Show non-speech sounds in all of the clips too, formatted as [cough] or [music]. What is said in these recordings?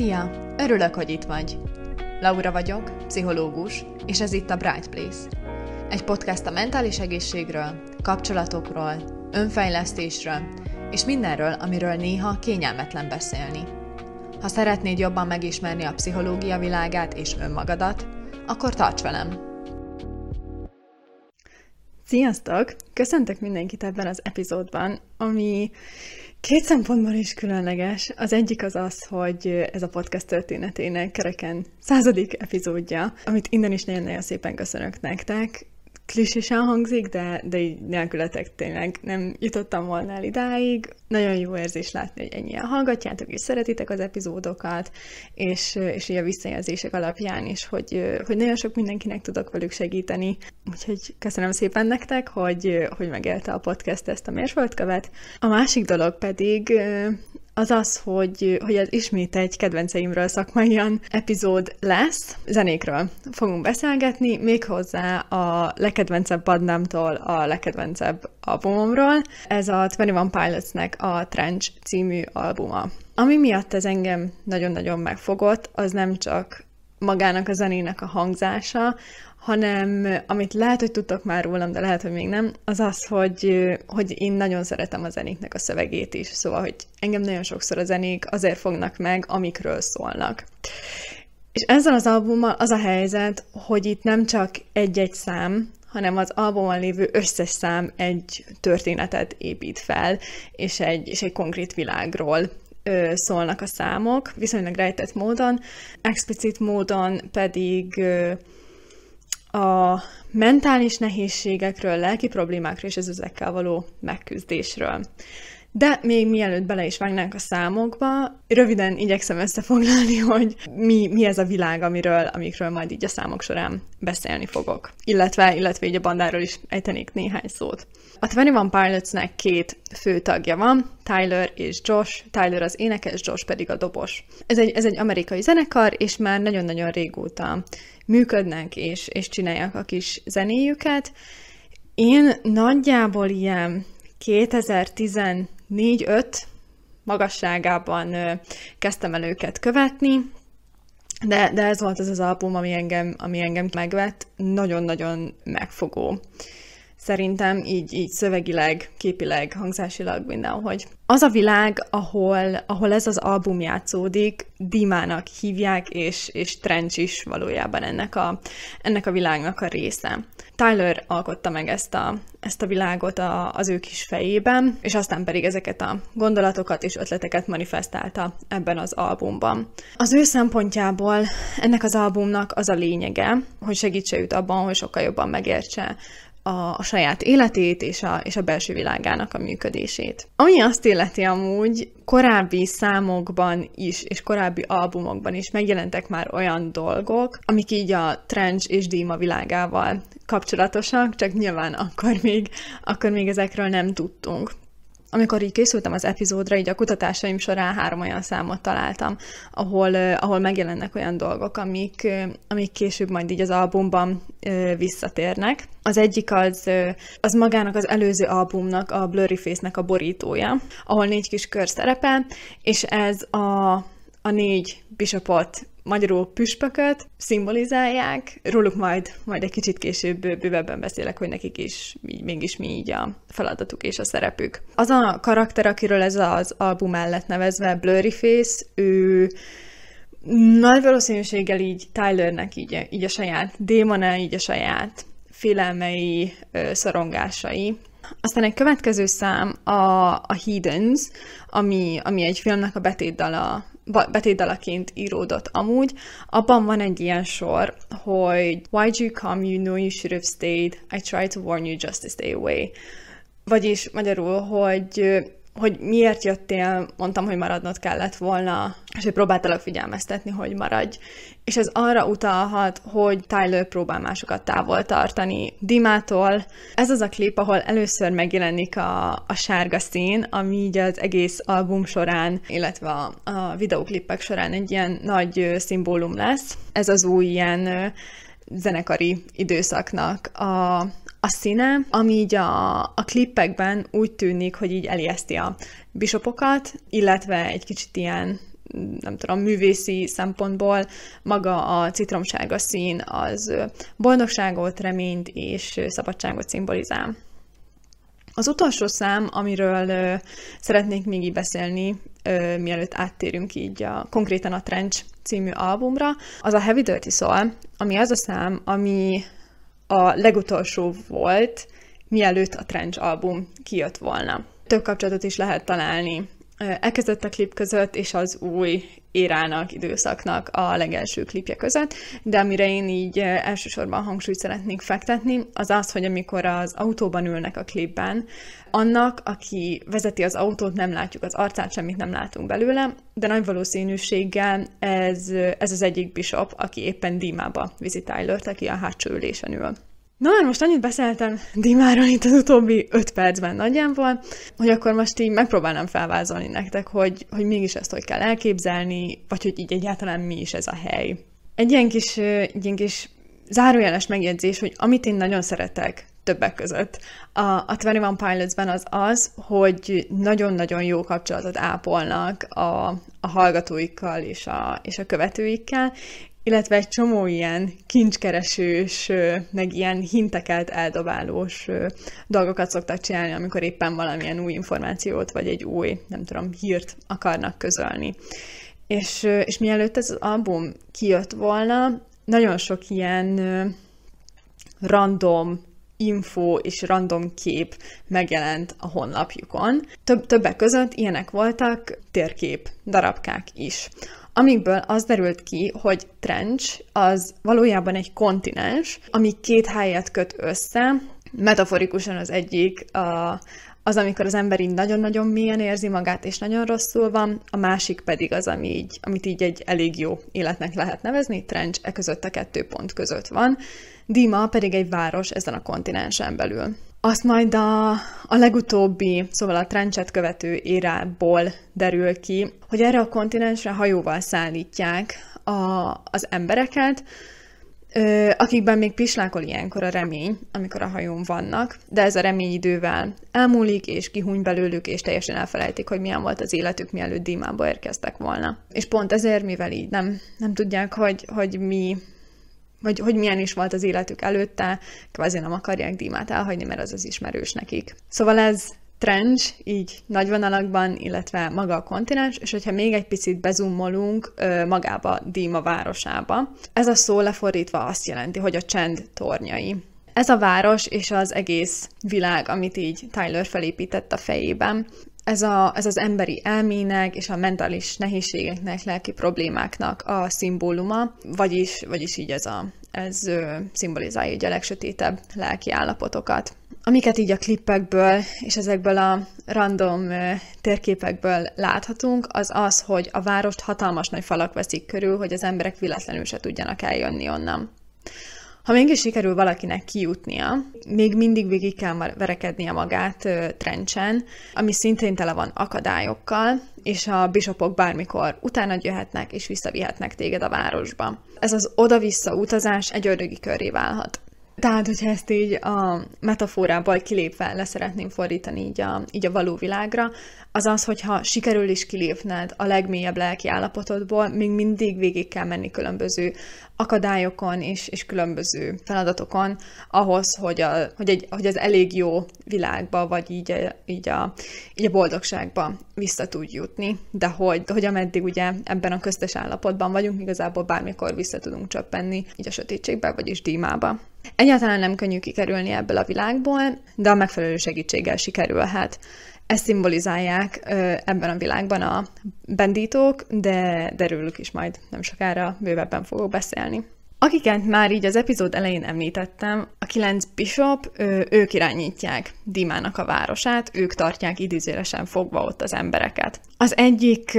Szia! Örülök, hogy itt vagy. Laura vagyok, pszichológus, és ez itt a Bright Place. Egy podcast a mentális egészségről, kapcsolatokról, önfejlesztésről, és mindenről, amiről néha kényelmetlen beszélni. Ha szeretnéd jobban megismerni a pszichológia világát és önmagadat, akkor tarts velem! Sziasztok! Köszöntök mindenkit ebben az epizódban, ami Két szempontból is különleges. Az egyik az az, hogy ez a podcast történetének kereken századik epizódja, amit innen is nagyon-nagyon szépen köszönök nektek klisésen hangzik, de, de így nélkületek tényleg nem jutottam volna el idáig. Nagyon jó érzés látni, hogy ennyien hallgatjátok, és szeretitek az epizódokat, és, és így a visszajelzések alapján is, hogy, hogy nagyon sok mindenkinek tudok velük segíteni. Úgyhogy köszönöm szépen nektek, hogy, hogy megélte a podcast ezt a mérföldkövet. A másik dolog pedig az az, hogy, hogy ez ismét egy kedvenceimről szakmaian epizód lesz. Zenékről fogunk beszélgetni, méghozzá a legkedvencebb badnámtól a legkedvencebb albumomról. Ez a 21 Pilotsnek a Trench című albuma. Ami miatt ez engem nagyon-nagyon megfogott, az nem csak magának a zenének a hangzása, hanem amit lehet, hogy tudtok már rólam, de lehet, hogy még nem, az az, hogy, hogy én nagyon szeretem a zenéknek a szövegét is. Szóval, hogy engem nagyon sokszor a zenék azért fognak meg, amikről szólnak. És ezzel az albummal az a helyzet, hogy itt nem csak egy-egy szám, hanem az albumon lévő összes szám egy történetet épít fel, és egy, és egy konkrét világról ö, szólnak a számok, viszonylag rejtett módon, explicit módon pedig ö, a mentális nehézségekről, lelki problémákról és az ezekkel való megküzdésről. De még mielőtt bele is vágnánk a számokba, röviden igyekszem összefoglalni, [laughs] hogy mi, mi ez a világ, amiről, amikről majd így a számok során beszélni fogok. Illetve, illetve így a bandáról is ejtenék néhány szót. A 21 Pilotsnek két fő tagja van, Tyler és Josh. Tyler az énekes, Josh pedig a dobos. Ez egy, ez egy amerikai zenekar, és már nagyon-nagyon régóta működnek, és, és csinálják a kis zenéjüket. Én nagyjából ilyen 2014-5 magasságában kezdtem el őket követni, de, de ez volt az az album, ami engem, ami engem megvett, nagyon-nagyon megfogó szerintem így, így szövegileg, képileg, hangzásilag mindenhogy. Az a világ, ahol, ahol ez az album játszódik, Dimának hívják, és, és Trench is valójában ennek a, ennek a világnak a része. Tyler alkotta meg ezt a, ezt a világot a, az ő kis fejében, és aztán pedig ezeket a gondolatokat és ötleteket manifestálta ebben az albumban. Az ő szempontjából ennek az albumnak az a lényege, hogy segítse őt abban, hogy sokkal jobban megértse a, a saját életét és a, és a belső világának a működését. Ami azt illeti amúgy, korábbi számokban is, és korábbi albumokban is megjelentek már olyan dolgok, amik így a trench és Dima világával kapcsolatosak, csak nyilván akkor még, akkor még ezekről nem tudtunk amikor így készültem az epizódra, így a kutatásaim során három olyan számot találtam, ahol, ahol megjelennek olyan dolgok, amik, amik később majd így az albumban visszatérnek. Az egyik az, az magának az előző albumnak, a Blurry Face-nek a borítója, ahol négy kis kör szerepel, és ez a, a négy bishopot magyarul püspököt szimbolizálják. Róluk majd, majd egy kicsit később bővebben beszélek, hogy nekik is mégis mi így a feladatuk és a szerepük. Az a karakter, akiről ez az album mellett nevezve, Blurry Face, ő nagy valószínűséggel így Tylernek így, így a saját démona, így a saját félelmei, szorongásai. Aztán egy következő szám a, a Heathens, ami, ami egy filmnek a betétdala betétdalaként íródott amúgy. Abban van egy ilyen sor, hogy Why'd you come? You know you should have stayed. I tried to warn you just to stay away. Vagyis magyarul, hogy hogy miért jöttél, mondtam, hogy maradnod kellett volna, és hogy próbáltalak figyelmeztetni, hogy maradj. És ez arra utalhat, hogy Tyler próbál másokat távol tartani Dimától. Ez az a klip, ahol először megjelenik a, a sárga szín, ami így az egész album során, illetve a, a videoklipek során egy ilyen nagy szimbólum lesz. Ez az új ilyen zenekari időszaknak a, a színe, ami így a, a klippekben úgy tűnik, hogy így elijeszti a bisopokat, illetve egy kicsit ilyen nem tudom, művészi szempontból maga a citromsárga szín az boldogságot, reményt és szabadságot szimbolizál. Az utolsó szám, amiről ö, szeretnék még így beszélni, ö, mielőtt áttérünk így a, konkrétan a Trench című albumra, az a Heavy Dirty Soul, ami az a szám, ami a legutolsó volt, mielőtt a Trench album kijött volna. Több kapcsolatot is lehet találni elkezdett a klip között és az új érának, időszaknak a legelső klipje között, de amire én így elsősorban hangsúlyt szeretnék fektetni, az az, hogy amikor az autóban ülnek a klipben, annak, aki vezeti az autót, nem látjuk az arcát, semmit nem látunk belőle, de nagy valószínűséggel ez, ez az egyik bishop, aki éppen Dímába viszi Tyler-t, aki a hátsó ülésen ül. Na, már most annyit beszéltem Dimáról itt az utóbbi öt percben nagyjából, hogy akkor most így megpróbálnám felvázolni nektek, hogy, hogy mégis ezt hogy kell elképzelni, vagy hogy így egyáltalán mi is ez a hely. Egy ilyen kis, egy ilyen kis zárójeles megjegyzés, hogy amit én nagyon szeretek többek között a, a 21 Pilots-ben az az, hogy nagyon-nagyon jó kapcsolatot ápolnak a, a hallgatóikkal és a, és a követőikkel, illetve egy csomó ilyen kincskeresős, meg ilyen hinteket eldobálós dolgokat szoktak csinálni, amikor éppen valamilyen új információt, vagy egy új, nem tudom, hírt akarnak közölni. És, és mielőtt ez az album kijött volna, nagyon sok ilyen random info és random kép megjelent a honlapjukon. Több, többek között ilyenek voltak térkép darabkák is. Amikből az derült ki, hogy Trench az valójában egy kontinens, ami két helyet köt össze, metaforikusan az egyik a, az, amikor az ember így nagyon-nagyon mélyen érzi magát, és nagyon rosszul van, a másik pedig az, ami így, amit így egy elég jó életnek lehet nevezni, Trench e között a kettő pont között van, Dima pedig egy város ezen a kontinensen belül. Azt majd a, a legutóbbi, szóval a trencset követő érából derül ki, hogy erre a kontinensre hajóval szállítják a, az embereket, ö, akikben még pislákol ilyenkor a remény, amikor a hajón vannak, de ez a remény idővel elmúlik, és kihúny belőlük, és teljesen elfelejtik, hogy milyen volt az életük, mielőtt Dímába érkeztek volna. És pont ezért, mivel így nem, nem tudják, hogy, hogy mi vagy hogy milyen is volt az életük előtte, kvázi nem akarják Dímát elhagyni, mert az az ismerős nekik. Szóval ez trench, így nagy vonalakban, illetve maga a kontinens, és hogyha még egy picit bezumolunk magába Díma városába, ez a szó lefordítva azt jelenti, hogy a csend tornyai. Ez a város és az egész világ, amit így Tyler felépített a fejében, ez, a, ez az emberi elmének és a mentális nehézségeknek, lelki problémáknak a szimbóluma, vagyis, vagyis így ez, a, ez szimbolizálja a legsötétebb lelki állapotokat. Amiket így a klippekből és ezekből a random térképekből láthatunk, az az, hogy a várost hatalmas nagy falak veszik körül, hogy az emberek véletlenül se tudjanak eljönni onnan. Ha mégis sikerül valakinek kijutnia, még mindig végig kell verekednie magát trencsen, ami szintén tele van akadályokkal, és a bisopok bármikor utána jöhetnek és visszavihetnek téged a városba. Ez az oda-vissza utazás egy ördögi köré válhat. Tehát, hogyha ezt így a metaforából kilépve le szeretném fordítani így a, így a való világra, az az, hogyha sikerül is kilépned a legmélyebb lelki állapotodból, még mindig végig kell menni különböző akadályokon és, és különböző feladatokon ahhoz, hogy, a, hogy, egy, hogy az elég jó világba, vagy így, a, így, a, így a boldogságba vissza tudj jutni, de hogy, hogy ameddig ugye ebben a köztes állapotban vagyunk, igazából bármikor vissza tudunk csöppenni, így a sötétségbe, vagyis dímába. Egyáltalán nem könnyű kikerülni ebből a világból, de a megfelelő segítséggel sikerülhet. Ezt szimbolizálják ebben a világban a bendítók, de derülük is majd nem sokára bővebben fogok beszélni. Akiket már így az epizód elején említettem, a kilenc bishop, ők irányítják Dimának a városát, ők tartják idézélesen fogva ott az embereket. Az egyik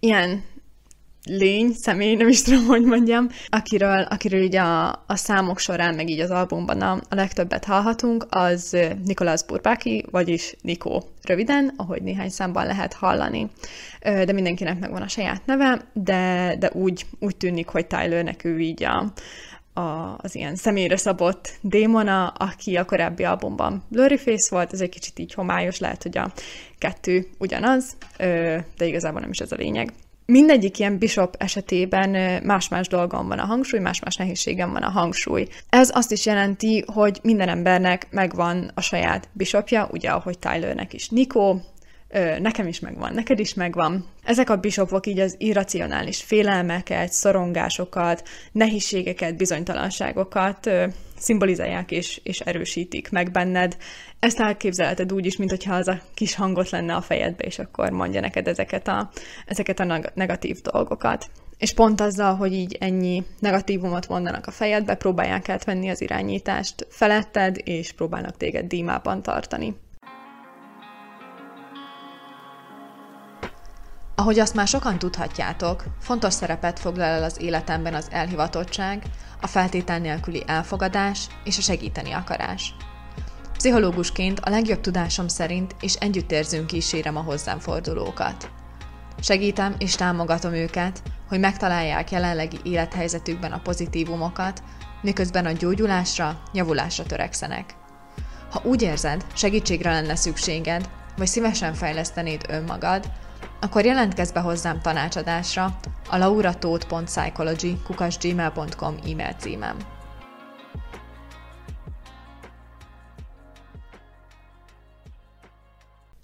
ilyen lény, személy, nem is tudom, hogy mondjam, akiről, akiről így a, a számok során, meg így az albumban a, a legtöbbet hallhatunk, az Nikolas Burbaki, vagyis Nikó röviden, ahogy néhány számban lehet hallani. De mindenkinek megvan a saját neve, de, de úgy, úgy tűnik, hogy Tylernek ő így a, a, az ilyen személyre szabott démona, aki a korábbi albumban Blurryface volt, ez egy kicsit így homályos, lehet, hogy a kettő ugyanaz, de igazából nem is ez a lényeg. Mindegyik ilyen bishop esetében más-más dolgon van a hangsúly, más-más nehézségem van a hangsúly. Ez azt is jelenti, hogy minden embernek megvan a saját bishopja, ugye ahogy Tylernek is Nikó, nekem is megvan, neked is megvan. Ezek a bishopok így az irracionális félelmeket, szorongásokat, nehézségeket, bizonytalanságokat szimbolizálják és, és erősítik meg benned. Ezt elképzelheted úgy is, mintha az a kis hangot lenne a fejedbe, és akkor mondja neked ezeket a, ezeket a negatív dolgokat. És pont azzal, hogy így ennyi negatívumot mondanak a fejedbe, próbálják átvenni az irányítást feletted, és próbálnak téged dímában tartani. Ahogy azt már sokan tudhatjátok, fontos szerepet foglal el az életemben az elhivatottság, a feltétel nélküli elfogadás és a segíteni akarás. Pszichológusként a legjobb tudásom szerint és együttérzőn kísérem a hozzám fordulókat. Segítem és támogatom őket, hogy megtalálják jelenlegi élethelyzetükben a pozitívumokat, miközben a gyógyulásra, javulásra törekszenek. Ha úgy érzed, segítségre lenne szükséged, vagy szívesen fejlesztenéd önmagad, akkor jelentkezz be hozzám tanácsadásra a lauratót.psychology e-mail címem.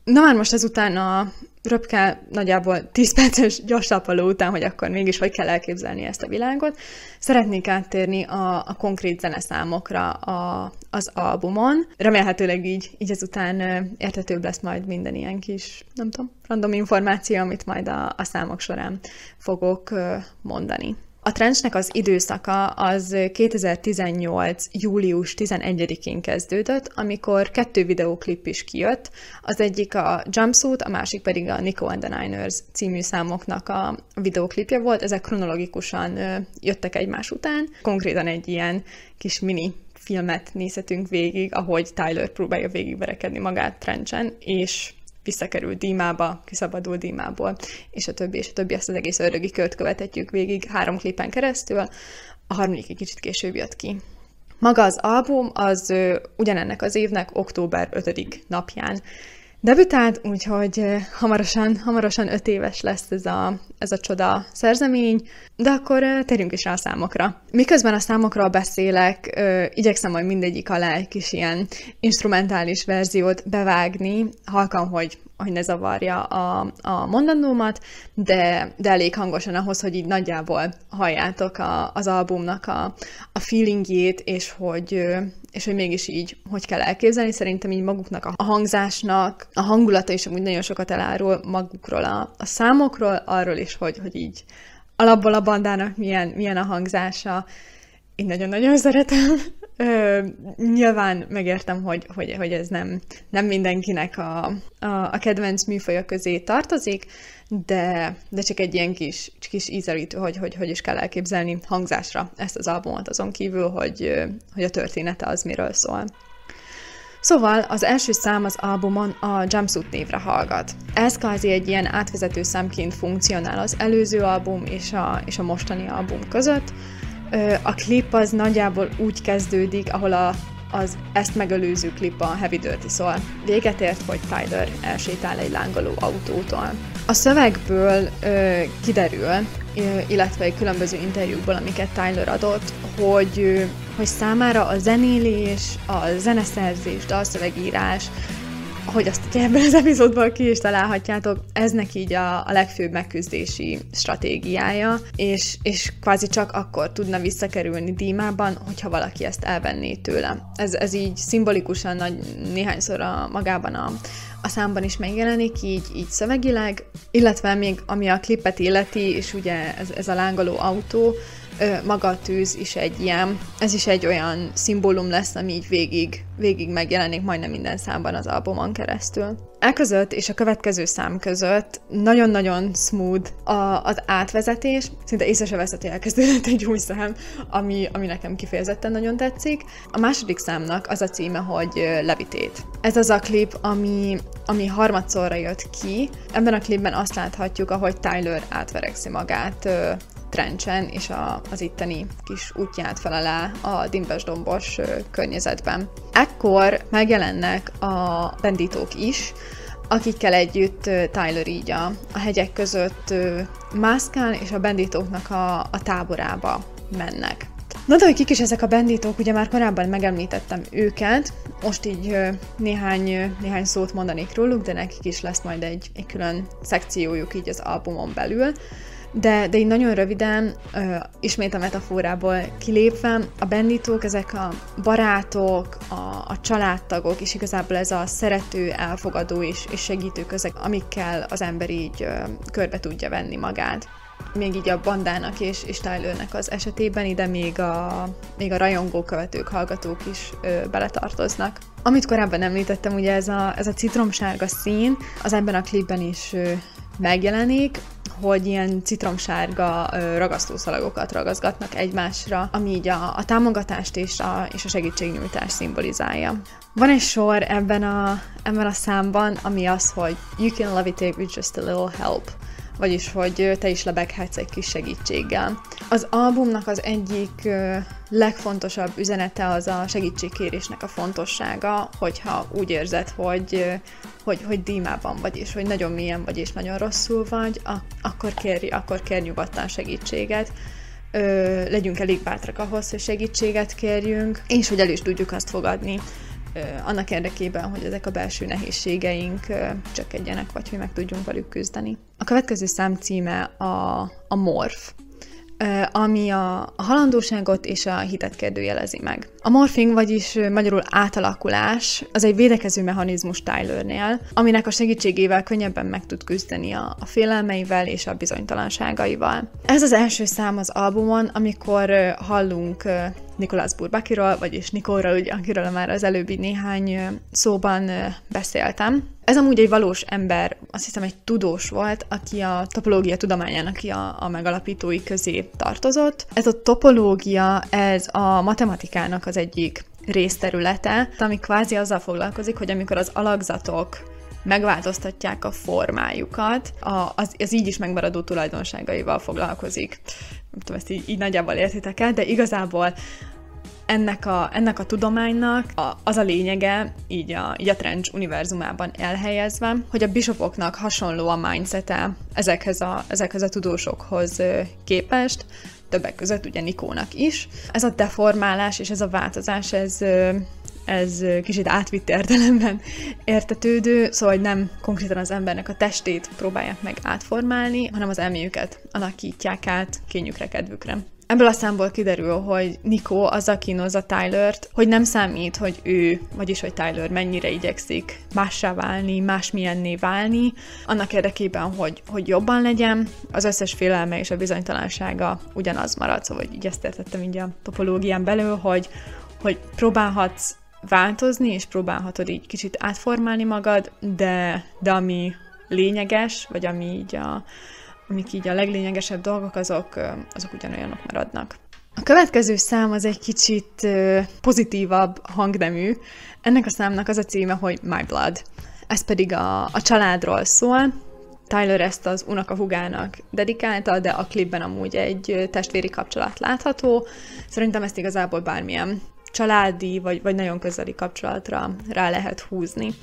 Na már most ezután a röpke nagyjából 10 perces gyors után, hogy akkor mégis hogy kell elképzelni ezt a világot, szeretnék áttérni a, a konkrét zeneszámokra a, az albumon. Remélhetőleg így, így ezután értetőbb lesz majd minden ilyen kis, nem tudom, random információ, amit majd a, a számok során fogok mondani. A trenchnek az időszaka az 2018. július 11-én kezdődött, amikor kettő videóklip is kijött. Az egyik a Jumpsuit, a másik pedig a Nico and the Niners című számoknak a videóklipje volt. Ezek kronológikusan jöttek egymás után. Konkrétan egy ilyen kis mini filmet nézhetünk végig, ahogy Tyler próbálja végigverekedni magát Trenchen, és visszakerül Dímába, kiszabadul Dímából, és a többi, és a többi, ezt az egész ördögi kört követhetjük végig három klipen keresztül, a harmadik egy kicsit később jött ki. Maga az album az ugyanennek az évnek október 5. napján debütált, úgyhogy hamarosan, hamarosan öt éves lesz ez a, ez a csoda szerzemény, de akkor térjünk is rá a számokra. Miközben a számokról beszélek, igyekszem majd mindegyik alá egy kis ilyen instrumentális verziót bevágni, halkan, hogy hogy ne zavarja a, a mondanómat, de, de elég hangosan ahhoz, hogy így nagyjából halljátok a, az albumnak a, a feelingjét, és hogy, és hogy mégis így, hogy kell elképzelni. Szerintem így maguknak a hangzásnak, a hangulata is úgy nagyon sokat elárul magukról a, a számokról, arról is, hogy, hogy így alapból a bandának milyen, milyen a hangzása. Én nagyon-nagyon szeretem. Ö, nyilván megértem, hogy, hogy, hogy ez nem, nem mindenkinek a, a, a kedvenc műfaja közé tartozik, de, de csak egy ilyen kis, kis ízelítő, hogy, hogy hogy is kell elképzelni hangzásra ezt az albumot, azon kívül, hogy, hogy a története az miről szól. Szóval az első szám az albumon a Jumpsuit névre hallgat. Ez kvázi egy ilyen átvezető számként funkcionál az előző album és a, és a mostani album között, a klip az nagyjából úgy kezdődik, ahol a, az ezt megelőző klip a Heavy Dirty szól. Véget ért, hogy Tyler elsétál egy lángoló autótól. A szövegből ö, kiderül, illetve különböző interjúkból, amiket Tyler adott, hogy, hogy számára a zenélés, a zeneszerzés, dalszövegírás, hogy azt ugye ebben az epizódban ki is találhatjátok, ez neki így a, a legfőbb megküzdési stratégiája, és, és kvázi csak akkor tudna visszakerülni dímában, hogyha valaki ezt elvenné tőle. Ez, ez így szimbolikusan nagy, néhányszor a, magában a, a számban is megjelenik, így, így szövegileg, illetve még ami a klipet illeti, és ugye ez, ez a lángoló autó, maga a tűz is egy ilyen, ez is egy olyan szimbólum lesz, ami így végig, végig megjelenik majdnem minden számban az albumon keresztül. E között és a következő szám között nagyon-nagyon smooth a, az átvezetés, szinte észre se veszett, hogy elkezdődött egy új szám, ami, ami nekem kifejezetten nagyon tetszik. A második számnak az a címe, hogy Levitét. Ez az a klip, ami, ami harmadszorra jött ki. Ebben a klipben azt láthatjuk, ahogy Tyler átverekszi magát Trencsen és a, az itteni kis útját fel alá a dimbes-dombos környezetben. Ekkor megjelennek a bendítók is, akikkel együtt Tyler így a, a hegyek között mászkál, és a bendítóknak a, a táborába mennek. Na de, hogy kik is ezek a bendítók, ugye már korábban megemlítettem őket, most így néhány, néhány szót mondanék róluk, de nekik is lesz majd egy, egy külön szekciójuk így az albumon belül. De, de így nagyon röviden, uh, ismét a metaforából kilépve, a bendítók, ezek a barátok, a, a családtagok, és igazából ez a szerető, elfogadó és, és segítő közeg, amikkel az ember így uh, körbe tudja venni magát még így a bandának és, és Tylernek az esetében ide még a, még a rajongó követők, hallgatók is ö, beletartoznak. Amit korábban említettem, ugye ez a, ez a citromsárga szín, az ebben a klipben is ö, megjelenik, hogy ilyen citromsárga ragasztószalagokat ragaszgatnak egymásra, ami így a, a támogatást és a, és a segítségnyújtást szimbolizálja. Van egy sor ebben a, ebben a számban, ami az, hogy You can levitate with just a little help vagyis hogy te is lebeghetsz egy kis segítséggel. Az albumnak az egyik legfontosabb üzenete az a segítségkérésnek a fontossága, hogyha úgy érzed, hogy, hogy, hogy dímában vagy, és hogy nagyon mélyen vagy, és nagyon rosszul vagy, akkor kérj, akkor kérj nyugodtan segítséget. Ö, legyünk elég bátrak ahhoz, hogy segítséget kérjünk, és hogy el is tudjuk azt fogadni, annak érdekében, hogy ezek a belső nehézségeink csökkenjenek, vagy hogy meg tudjunk velük küzdeni. A következő szám címe a, a Morph ami a, halandóságot és a hitet kérdőjelezi meg. A morphing, vagyis magyarul átalakulás, az egy védekező mechanizmus Tylernél, aminek a segítségével könnyebben meg tud küzdeni a, a félelmeivel és a bizonytalanságaival. Ez az első szám az albumon, amikor hallunk Nicholas Burbakiról, vagyis Nikolról, ugye, akiről már az előbbi néhány szóban beszéltem. Ez amúgy egy valós ember, azt hiszem egy tudós volt, aki a topológia tudományának a, a megalapítói közé tartozott. Ez a topológia, ez a matematikának az egyik részterülete, ami kvázi azzal foglalkozik, hogy amikor az alakzatok megváltoztatják a formájukat, a, az, az így is megmaradó tulajdonságaival foglalkozik. Nem tudom, ezt így, így nagyjából értitek el, de igazából ennek a, ennek a tudománynak a, az a lényege, így a, így a Trench univerzumában elhelyezve, hogy a bisopoknak hasonló a mindsete ezekhez a, ezekhez a tudósokhoz képest, többek között ugye Nikónak is. Ez a deformálás és ez a változás, ez ez kicsit átvitt értelemben értetődő, szóval hogy nem konkrétan az embernek a testét próbálják meg átformálni, hanem az elméjüket alakítják át kényükre, kedvükre. Ebből a számból kiderül, hogy Nico az kínozza Tylert, hogy nem számít, hogy ő, vagyis hogy Tyler mennyire igyekszik mássá válni, másmilyenné válni, annak érdekében, hogy, hogy jobban legyen, az összes félelme és a bizonytalansága ugyanaz marad, szóval így ezt értettem így a topológián belül, hogy, hogy próbálhatsz változni, és próbálhatod így kicsit átformálni magad, de, de ami lényeges, vagy ami így a, amik így a leglényegesebb dolgok, azok, azok ugyanolyanok maradnak. A következő szám az egy kicsit pozitívabb hangnemű. Ennek a számnak az a címe, hogy My Blood. Ez pedig a, a családról szól. Tyler ezt az unokahugának dedikálta, de a klipben amúgy egy testvéri kapcsolat látható. Szerintem ezt igazából bármilyen családi, vagy, vagy nagyon közeli kapcsolatra rá lehet húzni.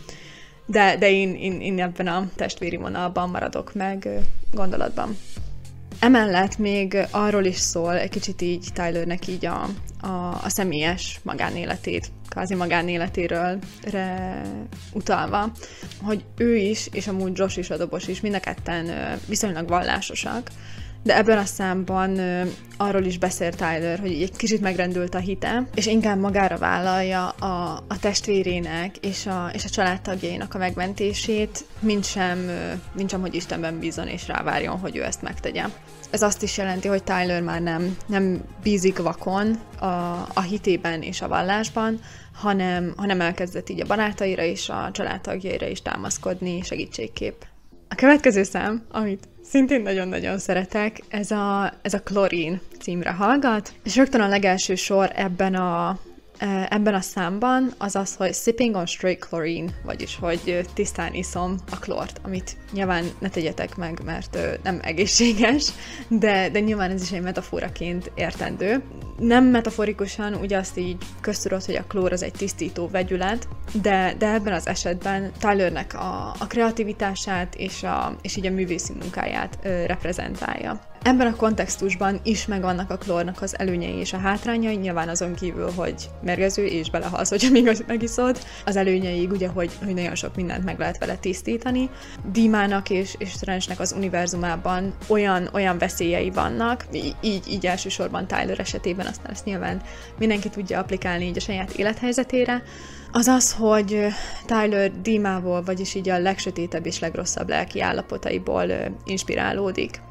De, de én, én, én ebben a testvéri vonalban maradok meg gondolatban. Emellett még arról is szól egy kicsit így Tylernek így a, a, a személyes magánéletét, kvázi magánéletéről re, utalva, hogy ő is, és amúgy Josh is, a dobos is, mind a ketten viszonylag vallásosak, de ebben a számban ö, arról is beszél Tyler, hogy egy kicsit megrendült a hite, és inkább magára vállalja a, a testvérének és a, és a családtagjainak a megmentését, mint sem, ö, mint sem, hogy Istenben bízon és rávárjon, hogy ő ezt megtegye. Ez azt is jelenti, hogy Tyler már nem, nem bízik vakon a, a hitében és a vallásban, hanem, hanem elkezdett így a barátaira és a családtagjaira is támaszkodni segítségképp. A következő szám, amit szintén nagyon-nagyon szeretek, ez a, ez a Klorin címre hallgat, és rögtön a legelső sor ebben a, ebben a számban az az, hogy sipping on straight chlorine, vagyis hogy tisztán iszom a klort, amit nyilván ne tegyetek meg, mert nem egészséges, de, de nyilván ez is egy metaforaként értendő. Nem metaforikusan, ugye azt így köztudott, hogy a klór az egy tisztító vegyület, de, de ebben az esetben Tylernek a, a kreativitását és, a, és így a művészi munkáját reprezentálja. Ebben a kontextusban is megvannak a klórnak az előnyei és a hátrányai, nyilván azon kívül, hogy mérgező és belehalsz, hogyha még megiszod. Az előnyeig ugye, hogy, hogy nagyon sok mindent meg lehet vele tisztítani. Dímának és, és Trenchnek az univerzumában olyan, olyan veszélyei vannak, így, így elsősorban Tyler esetében, aztán ezt nyilván mindenki tudja applikálni így a saját élethelyzetére, az az, hogy Tyler dímából, vagyis így a legsötétebb és legrosszabb lelki állapotaiból inspirálódik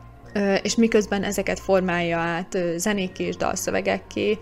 és miközben ezeket formálja át zenékké és dalszövegekké,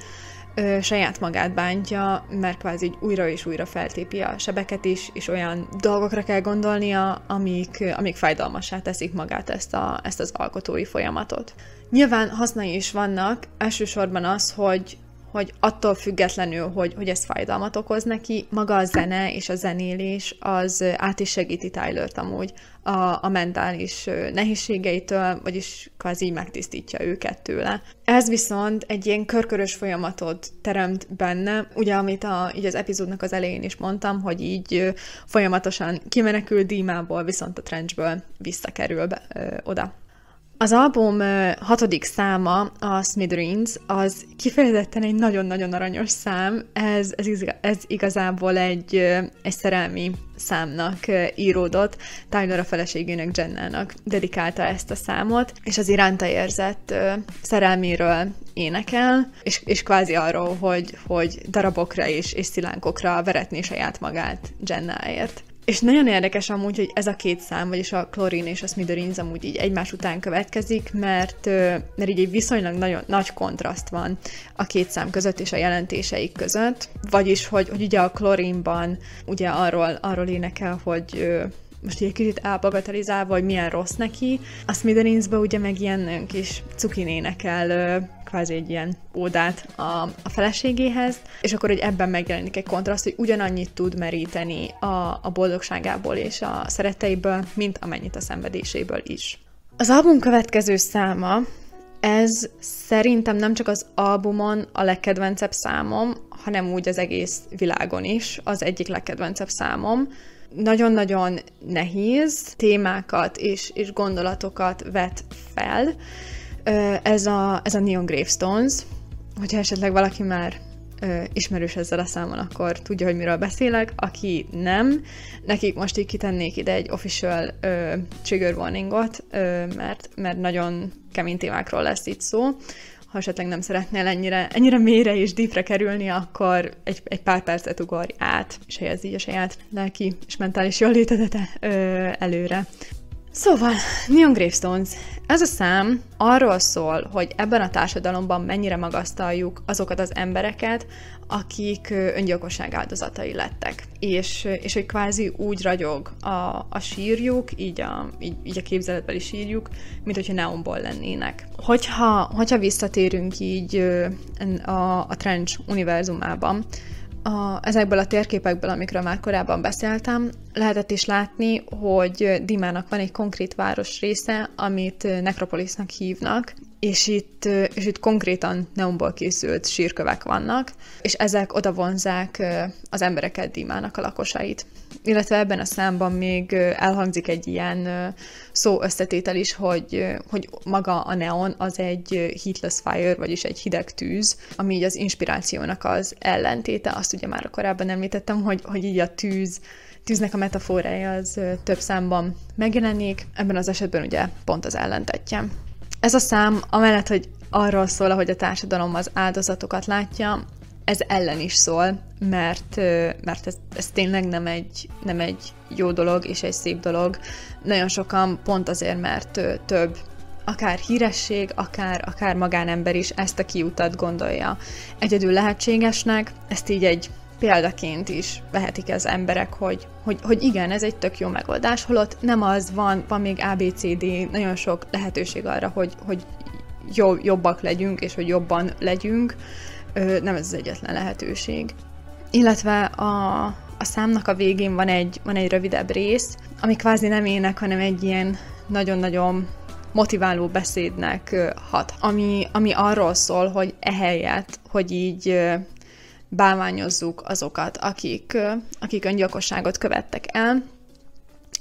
saját magát bántja, mert kvázi újra és újra feltépi a sebeket is, és olyan dolgokra kell gondolnia, amik, amik fájdalmasá teszik magát ezt, a, ezt az alkotói folyamatot. Nyilván hasznai is vannak, elsősorban az, hogy hogy attól függetlenül, hogy, hogy ez fájdalmat okoz neki, maga a zene és a zenélés az át is segíti Tyler-t amúgy a, a mentális nehézségeitől, vagyis kvázi megtisztítja őket tőle. Ez viszont egy ilyen körkörös folyamatot teremt benne, ugye amit a, így az epizódnak az elején is mondtam, hogy így folyamatosan kimenekül Dímából, viszont a trenchből visszakerül be, ö, oda. Az album hatodik száma, a Smithereens, az kifejezetten egy nagyon-nagyon aranyos szám. Ez, ez, igazából egy, egy szerelmi számnak íródott. Tyler a feleségének Jennának dedikálta ezt a számot, és az iránta érzett szerelméről énekel, és, és kvázi arról, hogy, hogy darabokra és, és szilánkokra veretné saját magát Jennáért. És nagyon érdekes amúgy, hogy ez a két szám, vagyis a klorin és a smithereens amúgy így egymás után következik, mert, mert így egy viszonylag nagyon nagy kontraszt van a két szám között és a jelentéseik között. Vagyis, hogy, hogy ugye a klorinban ugye arról, arról énekel, hogy most egy kicsit elbagatelizálva, hogy milyen rossz neki. A Smithereensbe ugye meg ilyen kis cukin énekel kvázi egy ilyen ódát a, a feleségéhez, és akkor, hogy ebben megjelenik egy kontraszt, hogy ugyanannyit tud meríteni a, a boldogságából és a szeretteiből, mint amennyit a szenvedéséből is. Az album következő száma, ez szerintem nem csak az albumon a legkedvencebb számom, hanem úgy az egész világon is az egyik legkedvencebb számom. Nagyon-nagyon nehéz témákat és, és gondolatokat vet fel, ez a, ez a Neon Gravestones, hogyha esetleg valaki már ismerős ezzel a számon, akkor tudja, hogy miről beszélek. Aki nem, nekik most így kitennék ide egy official ö, trigger warningot, ö, mert, mert nagyon kemény témákról lesz itt szó. Ha esetleg nem szeretnél ennyire, ennyire mélyre és deepre kerülni, akkor egy, egy pár percet ugorj át, és helyez így a saját lelki és mentális jólétedet előre. Szóval, Neon Gravestones, ez a szám arról szól, hogy ebben a társadalomban mennyire magasztaljuk azokat az embereket, akik öngyilkosság áldozatai lettek. És, és hogy kvázi úgy ragyog a, a sírjuk, így a, így, így a képzeletbeli sírjuk, mint hogyha neonból lennének. Hogyha, hogyha visszatérünk így a, a Trench univerzumában, a, ezekből a térképekből, amikről már korábban beszéltem, lehetett is látni, hogy Dimának van egy konkrét város része, amit Necropolisnak hívnak, és itt, és itt konkrétan neonból készült sírkövek vannak, és ezek oda vonzák az embereket Dimának a lakosait. Illetve ebben a számban még elhangzik egy ilyen szó összetétel is, hogy, hogy maga a neon az egy heatless fire, vagyis egy hideg tűz, ami így az inspirációnak az ellentéte. Azt ugye már korábban említettem, hogy, hogy így a tűz tűznek a metaforája az több számban megjelenik, ebben az esetben ugye pont az ellentetje. Ez a szám, amellett, hogy arról szól, hogy a társadalom az áldozatokat látja, ez ellen is szól, mert, mert ez, ez tényleg nem egy, nem egy jó dolog és egy szép dolog. Nagyon sokan pont azért, mert több akár híresség, akár, akár magánember is ezt a kiutat gondolja egyedül lehetségesnek, ezt így egy példaként is vehetik ez emberek, hogy, hogy, hogy igen, ez egy tök jó megoldás, holott nem az van, van még ABCD, nagyon sok lehetőség arra, hogy, hogy jobb, jobbak legyünk, és hogy jobban legyünk, nem ez az egyetlen lehetőség. Illetve a, a számnak a végén van egy, van egy rövidebb rész, ami kvázi nem ének, hanem egy ilyen nagyon-nagyon motiváló beszédnek hat, ami, ami arról szól, hogy ehelyett, hogy így bálványozzuk azokat, akik, akik öngyilkosságot követtek el,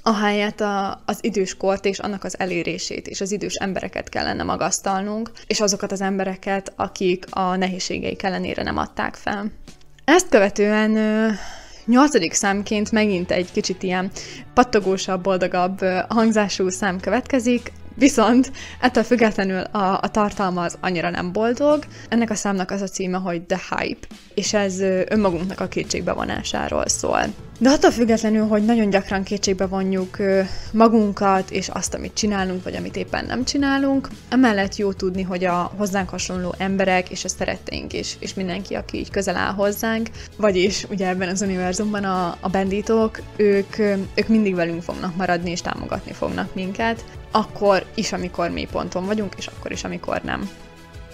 ahelyett a, az időskort és annak az elérését és az idős embereket kellene magasztalnunk, és azokat az embereket, akik a nehézségeik ellenére nem adták fel. Ezt követően nyolcadik számként megint egy kicsit ilyen pattogósabb, boldogabb hangzású szám következik, Viszont ettől függetlenül a, a tartalma az annyira nem boldog. Ennek a számnak az a címe, hogy The Hype, és ez önmagunknak a kétségbevonásáról szól. De attól függetlenül, hogy nagyon gyakran kétségbe vonjuk magunkat, és azt, amit csinálunk, vagy amit éppen nem csinálunk, emellett jó tudni, hogy a hozzánk hasonló emberek, és a szeretteink is, és mindenki, aki így közel áll hozzánk, vagyis ugye ebben az univerzumban a, a bendítók, ők, ők mindig velünk fognak maradni, és támogatni fognak minket, akkor is, amikor mi ponton vagyunk, és akkor is, amikor nem.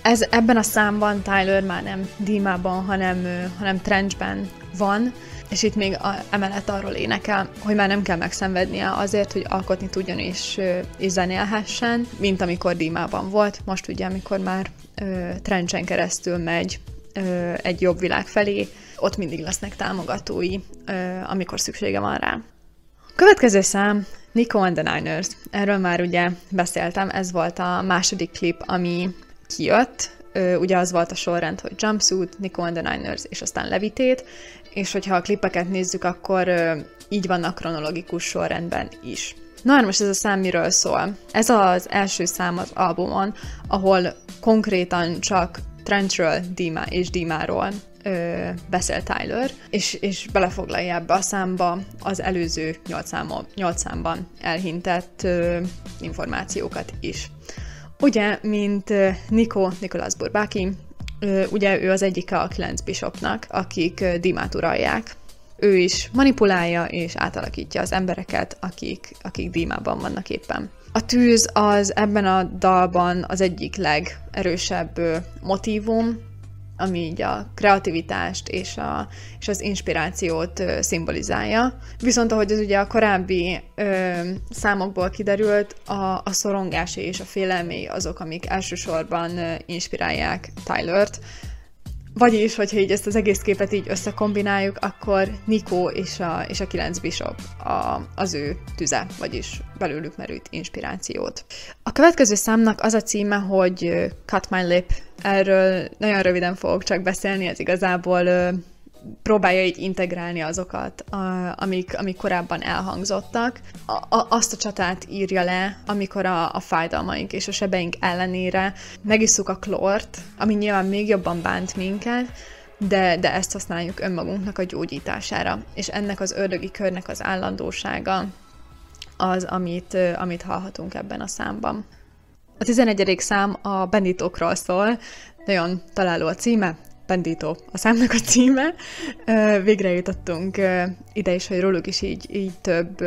Ez ebben a számban Tyler már nem dímában, hanem, hanem trenchben van, és itt még a, emellett arról énekel, hogy már nem kell megszenvednie azért, hogy alkotni tudjon és, és zenélhessen, mint amikor dímában volt. Most ugye, amikor már ö, trencsen keresztül megy ö, egy jobb világ felé, ott mindig lesznek támogatói, ö, amikor szüksége van rá. Következő szám Nico and the Niners. Erről már ugye beszéltem, ez volt a második klip, ami kijött. Ugye az volt a sorrend, hogy Jumpsuit, Nico and the Niners, és aztán Levitét, és hogyha a klipeket nézzük, akkor így vannak kronológikus sorrendben is. Na hát most ez a szám miről szól? Ez az első szám az albumon, ahol konkrétan csak Trenchről, Dima és Dimáról ö, beszél Tyler, és, és belefoglalja ebbe a számba az előző nyolc, számon, nyolc számban elhintett ö, információkat is. Ugye, mint Nico, Nicholas Burbaki, ugye ő az egyik a kilenc bishopnak, akik Dimát uralják. Ő is manipulálja és átalakítja az embereket, akik, akik Dímában vannak éppen. A tűz az ebben a dalban az egyik legerősebb motívum, ami így a kreativitást és, a, és az inspirációt ö, szimbolizálja. Viszont ahogy az ugye a korábbi ö, számokból kiderült, a, a szorongás és a félelmé azok, amik elsősorban ö, inspirálják Tylert, vagyis, hogyha így ezt az egész képet így összekombináljuk, akkor Nico és a, és a kilenc bishop a, az ő tüze, vagyis belőlük merült inspirációt. A következő számnak az a címe, hogy Cut My Lip. Erről nagyon röviden fogok csak beszélni, ez igazából próbálja így integrálni azokat, amik, amik korábban elhangzottak. A, a, azt a csatát írja le, amikor a, a fájdalmaink és a sebeink ellenére megisszuk a klort, ami nyilván még jobban bánt minket, de, de ezt használjuk önmagunknak a gyógyítására. És ennek az ördögi körnek az állandósága az, amit, amit hallhatunk ebben a számban. A 11. szám a benditókról szól, nagyon találó a címe, Pendító a számnak a címe. Végre jutottunk ide is, hogy róluk is így, így több,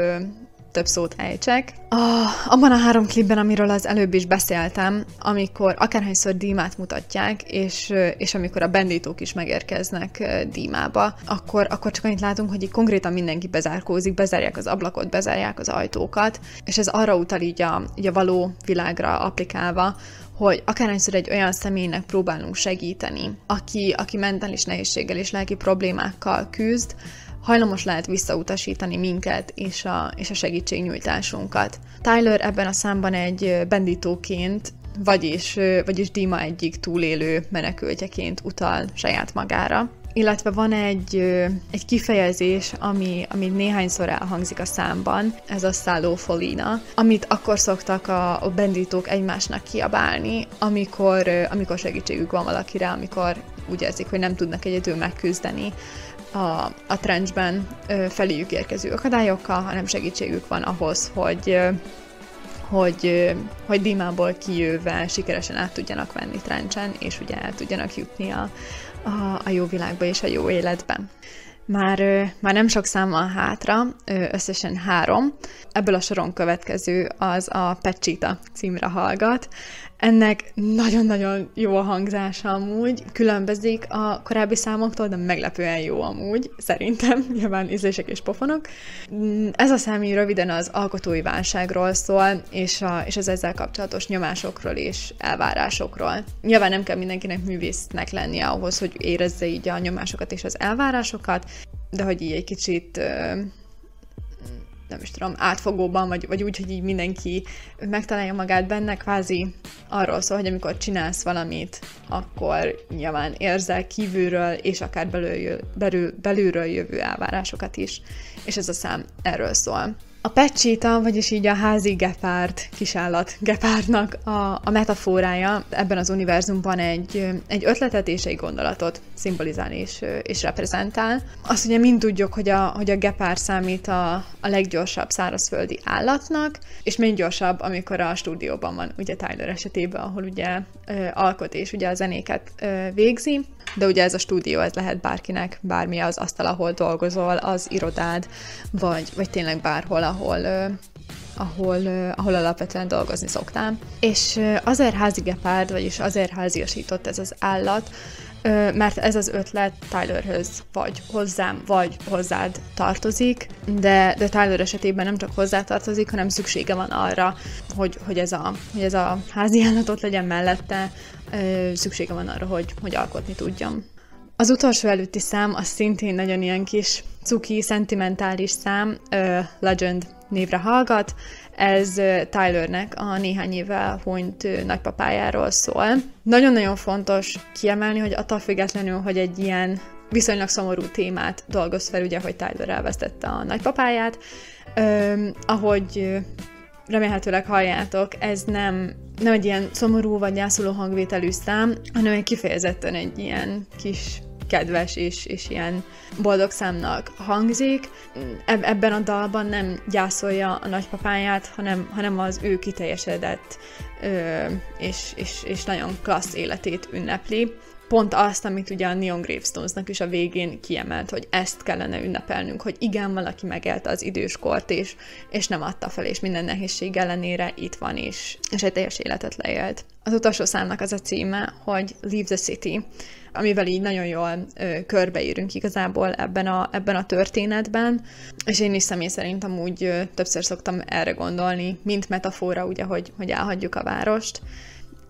több szót ejtsek. A, abban a három klipben, amiről az előbb is beszéltem, amikor akárhányszor Dímát mutatják, és, és amikor a bendítók is megérkeznek Dímába, akkor, akkor csak annyit látunk, hogy így konkrétan mindenki bezárkózik, bezárják az ablakot, bezárják az ajtókat, és ez arra utal így a, így a való világra applikálva, hogy akárhányszor egy olyan személynek próbálunk segíteni, aki, aki mentális nehézséggel és lelki problémákkal küzd, hajlamos lehet visszautasítani minket és a, és a segítségnyújtásunkat. Tyler ebben a számban egy bendítóként, vagyis, vagyis Dima egyik túlélő menekültjeként utal saját magára illetve van egy, egy kifejezés, ami, ami néhányszor elhangzik a számban, ez a szállófolina, amit akkor szoktak a, a bendítók egymásnak kiabálni, amikor, amikor segítségük van valakire, amikor úgy érzik, hogy nem tudnak egyedül megküzdeni a, a trenchben feléjük érkező akadályokkal, hanem segítségük van ahhoz, hogy hogy, hogy Dimából kijöve sikeresen át tudjanak venni trencsen, és ugye el tudjanak jutni a, a, a jó világba és a jó életben. Már, már nem sok szám van hátra, összesen három. Ebből a soron következő az a Pechita címre hallgat. Ennek nagyon-nagyon jó a hangzása amúgy, különbözik a korábbi számoktól, de meglepően jó amúgy, szerintem, [laughs] nyilván ízlések és pofonok. Ez a szám röviden az alkotói válságról szól, és, a, és az ezzel kapcsolatos nyomásokról és elvárásokról. Nyilván nem kell mindenkinek művésznek lennie ahhoz, hogy érezze így a nyomásokat és az elvárásokat, de hogy így egy kicsit nem is tudom, átfogóban, vagy, vagy úgy, hogy így mindenki megtalálja magát benne, kvázi arról szól, hogy amikor csinálsz valamit, akkor nyilván érzel kívülről, és akár belül, belül, belülről jövő elvárásokat is, és ez a szám erről szól. A pecsita, vagyis így a házi gepárd, kisállat gepárdnak a, a metaforája. Ebben az univerzumban egy, egy ötletet és egy gondolatot szimbolizál és, és reprezentál. Azt ugye mind tudjuk, hogy a, hogy a gepárd számít a, a leggyorsabb szárazföldi állatnak, és még gyorsabb, amikor a stúdióban van, ugye Tyler esetében, ahol ugye ö, alkot és ugye a zenéket ö, végzi, de ugye ez a stúdió, ez lehet bárkinek, bármi az asztal, ahol dolgozol, az irodád, vagy, vagy tényleg bárhol, ahol, ahol, ahol alapvetően dolgozni szoktál. És azért házi gepárd, vagyis azért háziasított ez az állat, mert ez az ötlet Tylerhöz vagy hozzám, vagy hozzád tartozik, de, de Tyler esetében nem csak hozzá tartozik, hanem szüksége van arra, hogy, hogy, ez, a, hogy ez a házi állatot legyen mellette, szüksége van arra, hogy, hogy alkotni tudjam. Az utolsó előtti szám az szintén nagyon ilyen kis cuki, szentimentális szám, uh, Legend névre hallgat. Ez Tylernek a néhány évvel hunyt nagypapájáról szól. Nagyon-nagyon fontos kiemelni, hogy attól függetlenül, hogy egy ilyen viszonylag szomorú témát dolgoz fel, ugye, hogy Tyler elvesztette a nagypapáját, uh, ahogy remélhetőleg halljátok, ez nem, nem egy ilyen szomorú vagy gyászoló hangvételű szám, hanem egy kifejezetten egy ilyen kis kedves és, és ilyen boldog számnak hangzik. Ebben a dalban nem gyászolja a nagypapáját, hanem, hanem az ő kiteljesedett és, és, és nagyon klassz életét ünnepli pont azt, amit ugye a Neon Gravestones-nak is a végén kiemelt, hogy ezt kellene ünnepelnünk, hogy igen, valaki megélte az időskort, és, és nem adta fel, és minden nehézség ellenére itt van is, és egy teljes életet leélt. Az utolsó számnak az a címe, hogy Leave the City, amivel így nagyon jól ö, körbeírünk igazából ebben a, ebben a történetben, és én is személy szerint amúgy ö, többször szoktam erre gondolni, mint metafora, ugye, hogy, hogy elhagyjuk a várost,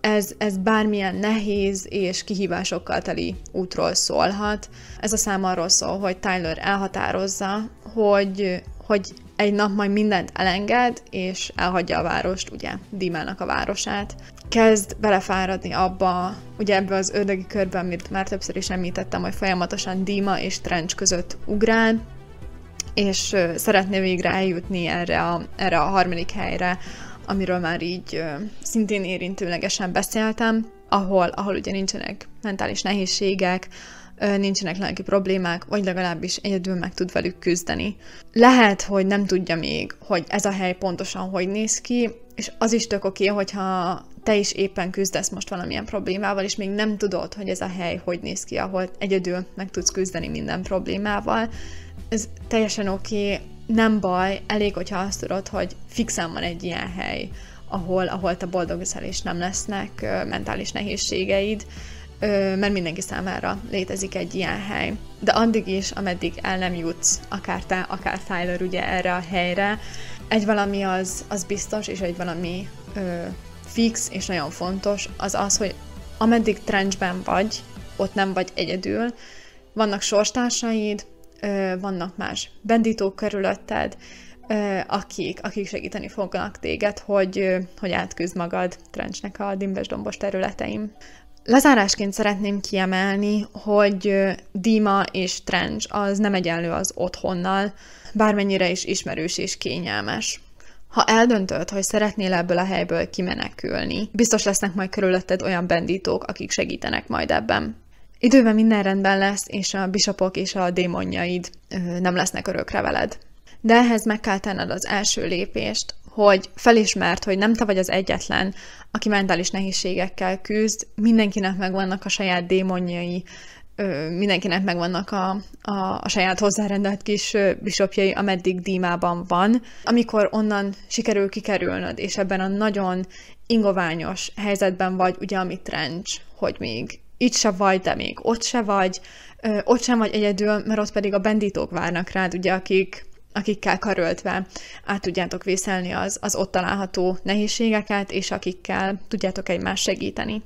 ez, ez bármilyen nehéz és kihívásokkal teli útról szólhat. Ez a szám arról szól, hogy Tyler elhatározza, hogy, hogy egy nap majd mindent elenged, és elhagyja a várost, ugye, Dimának a városát. Kezd belefáradni abba, ugye ebbe az ördögi körben, amit már többször is említettem, hogy folyamatosan Dima és Trench között ugrál, és szeretné végre eljutni erre a, erre a harmadik helyre, amiről már így szintén érintőlegesen beszéltem, ahol, ahol ugye nincsenek mentális nehézségek, nincsenek lelki problémák, vagy legalábbis egyedül meg tud velük küzdeni. Lehet, hogy nem tudja még, hogy ez a hely pontosan hogy néz ki, és az is tök oké, hogyha te is éppen küzdesz most valamilyen problémával, és még nem tudod, hogy ez a hely hogy néz ki, ahol egyedül meg tudsz küzdeni minden problémával. Ez teljesen oké, nem baj, elég, hogyha azt tudod, hogy fixen van egy ilyen hely, ahol, ahol te boldog leszel, és nem lesznek mentális nehézségeid, mert mindenki számára létezik egy ilyen hely. De addig is, ameddig el nem jutsz, akár te, akár Tyler ugye erre a helyre, egy valami az, az biztos, és egy valami ö, fix és nagyon fontos, az az, hogy ameddig trenchben vagy, ott nem vagy egyedül, vannak sorstársaid, vannak más bendítók körülötted, akik, akik segíteni fognak téged, hogy, hogy átküzd magad trencsnek a dimbes dombos területeim. Lezárásként szeretném kiemelni, hogy Dima és Trench az nem egyenlő az otthonnal, bármennyire is ismerős és kényelmes. Ha eldöntöd, hogy szeretnél ebből a helyből kimenekülni, biztos lesznek majd körülötted olyan bendítók, akik segítenek majd ebben. Időben minden rendben lesz, és a bisopok és a démonjaid nem lesznek örökre veled. De ehhez meg kell tenned az első lépést, hogy felismert, hogy nem te vagy az egyetlen, aki mentális nehézségekkel küzd, mindenkinek megvannak a saját démonjai, mindenkinek megvannak a, a, a saját hozzárendelt kis bisopjai, ameddig dímában van. Amikor onnan sikerül kikerülnöd, és ebben a nagyon ingoványos helyzetben vagy, ugye, amit trencs, hogy még itt se vagy, de még ott se vagy, ott sem vagy egyedül, mert ott pedig a bendítók várnak rád, ugye, akik akikkel karöltve át tudjátok vészelni az, az ott található nehézségeket, és akikkel tudjátok egymást segíteni.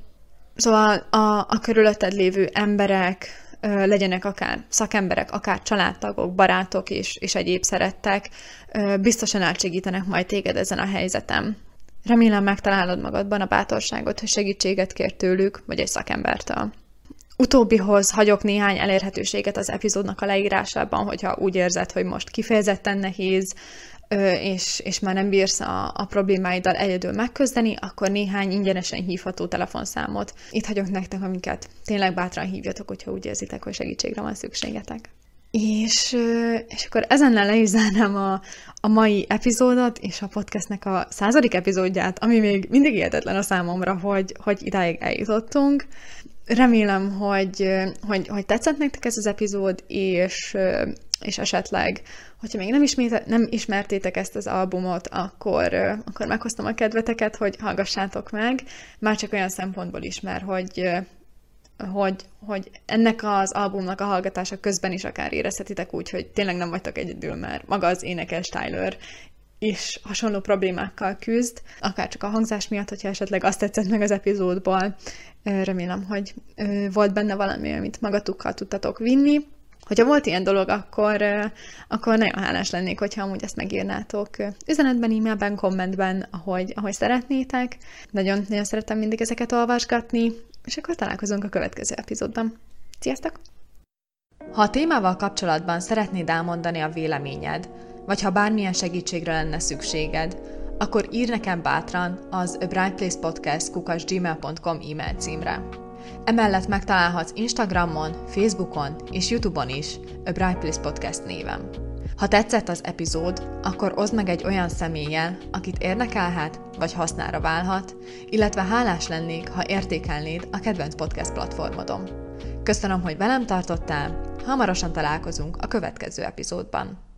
Szóval a, a körülötted lévő emberek, legyenek akár szakemberek, akár családtagok, barátok és, és egyéb szerettek, biztosan átsegítenek majd téged ezen a helyzetem. Remélem megtalálod magadban a bátorságot, hogy segítséget kér tőlük, vagy egy szakembertől. Utóbbihoz hagyok néhány elérhetőséget az epizódnak a leírásában, hogyha úgy érzed, hogy most kifejezetten nehéz, és, és már nem bírsz a, a problémáiddal egyedül megközdeni, akkor néhány ingyenesen hívható telefonszámot itt hagyok nektek, amiket tényleg bátran hívjatok, hogyha úgy érzitek, hogy segítségre van szükségetek. És, és akkor ezennel le is zárnám a, a mai epizódot és a podcastnek a századik epizódját, ami még mindig értetlen a számomra, hogy, hogy idáig eljutottunk. Remélem, hogy, hogy, hogy tetszett nektek ez az epizód, és, és esetleg, hogyha még nem, ismét, nem ismertétek ezt az albumot, akkor, akkor meghoztam a kedveteket, hogy hallgassátok meg, már csak olyan szempontból is, mert hogy, hogy, hogy ennek az albumnak a hallgatása közben is akár érezhetitek úgy, hogy tényleg nem vagytok egyedül, mert maga az énekes Tyler is hasonló problémákkal küzd, akár csak a hangzás miatt, hogyha esetleg azt tetszett meg az epizódból. Remélem, hogy volt benne valami, amit magatokkal tudtatok vinni. Hogyha volt ilyen dolog, akkor, akkor nagyon hálás lennék, hogyha amúgy ezt megírnátok üzenetben, e-mailben, kommentben, ahogy, ahogy szeretnétek. Nagyon, nagyon szeretem mindig ezeket olvasgatni, és akkor találkozunk a következő epizódban. Sziasztok! Ha a témával kapcsolatban szeretnéd elmondani a véleményed, vagy ha bármilyen segítségre lenne szükséged, akkor ír nekem bátran az A e-mail címre. Emellett megtalálhatsz Instagramon, Facebookon és Youtube-on is A Bright Place Podcast névem. Ha tetszett az epizód, akkor oszd meg egy olyan személlyel, akit érdekelhet vagy hasznára válhat, illetve hálás lennék, ha értékelnéd a kedvenc podcast platformodon. Köszönöm, hogy velem tartottál, hamarosan találkozunk a következő epizódban.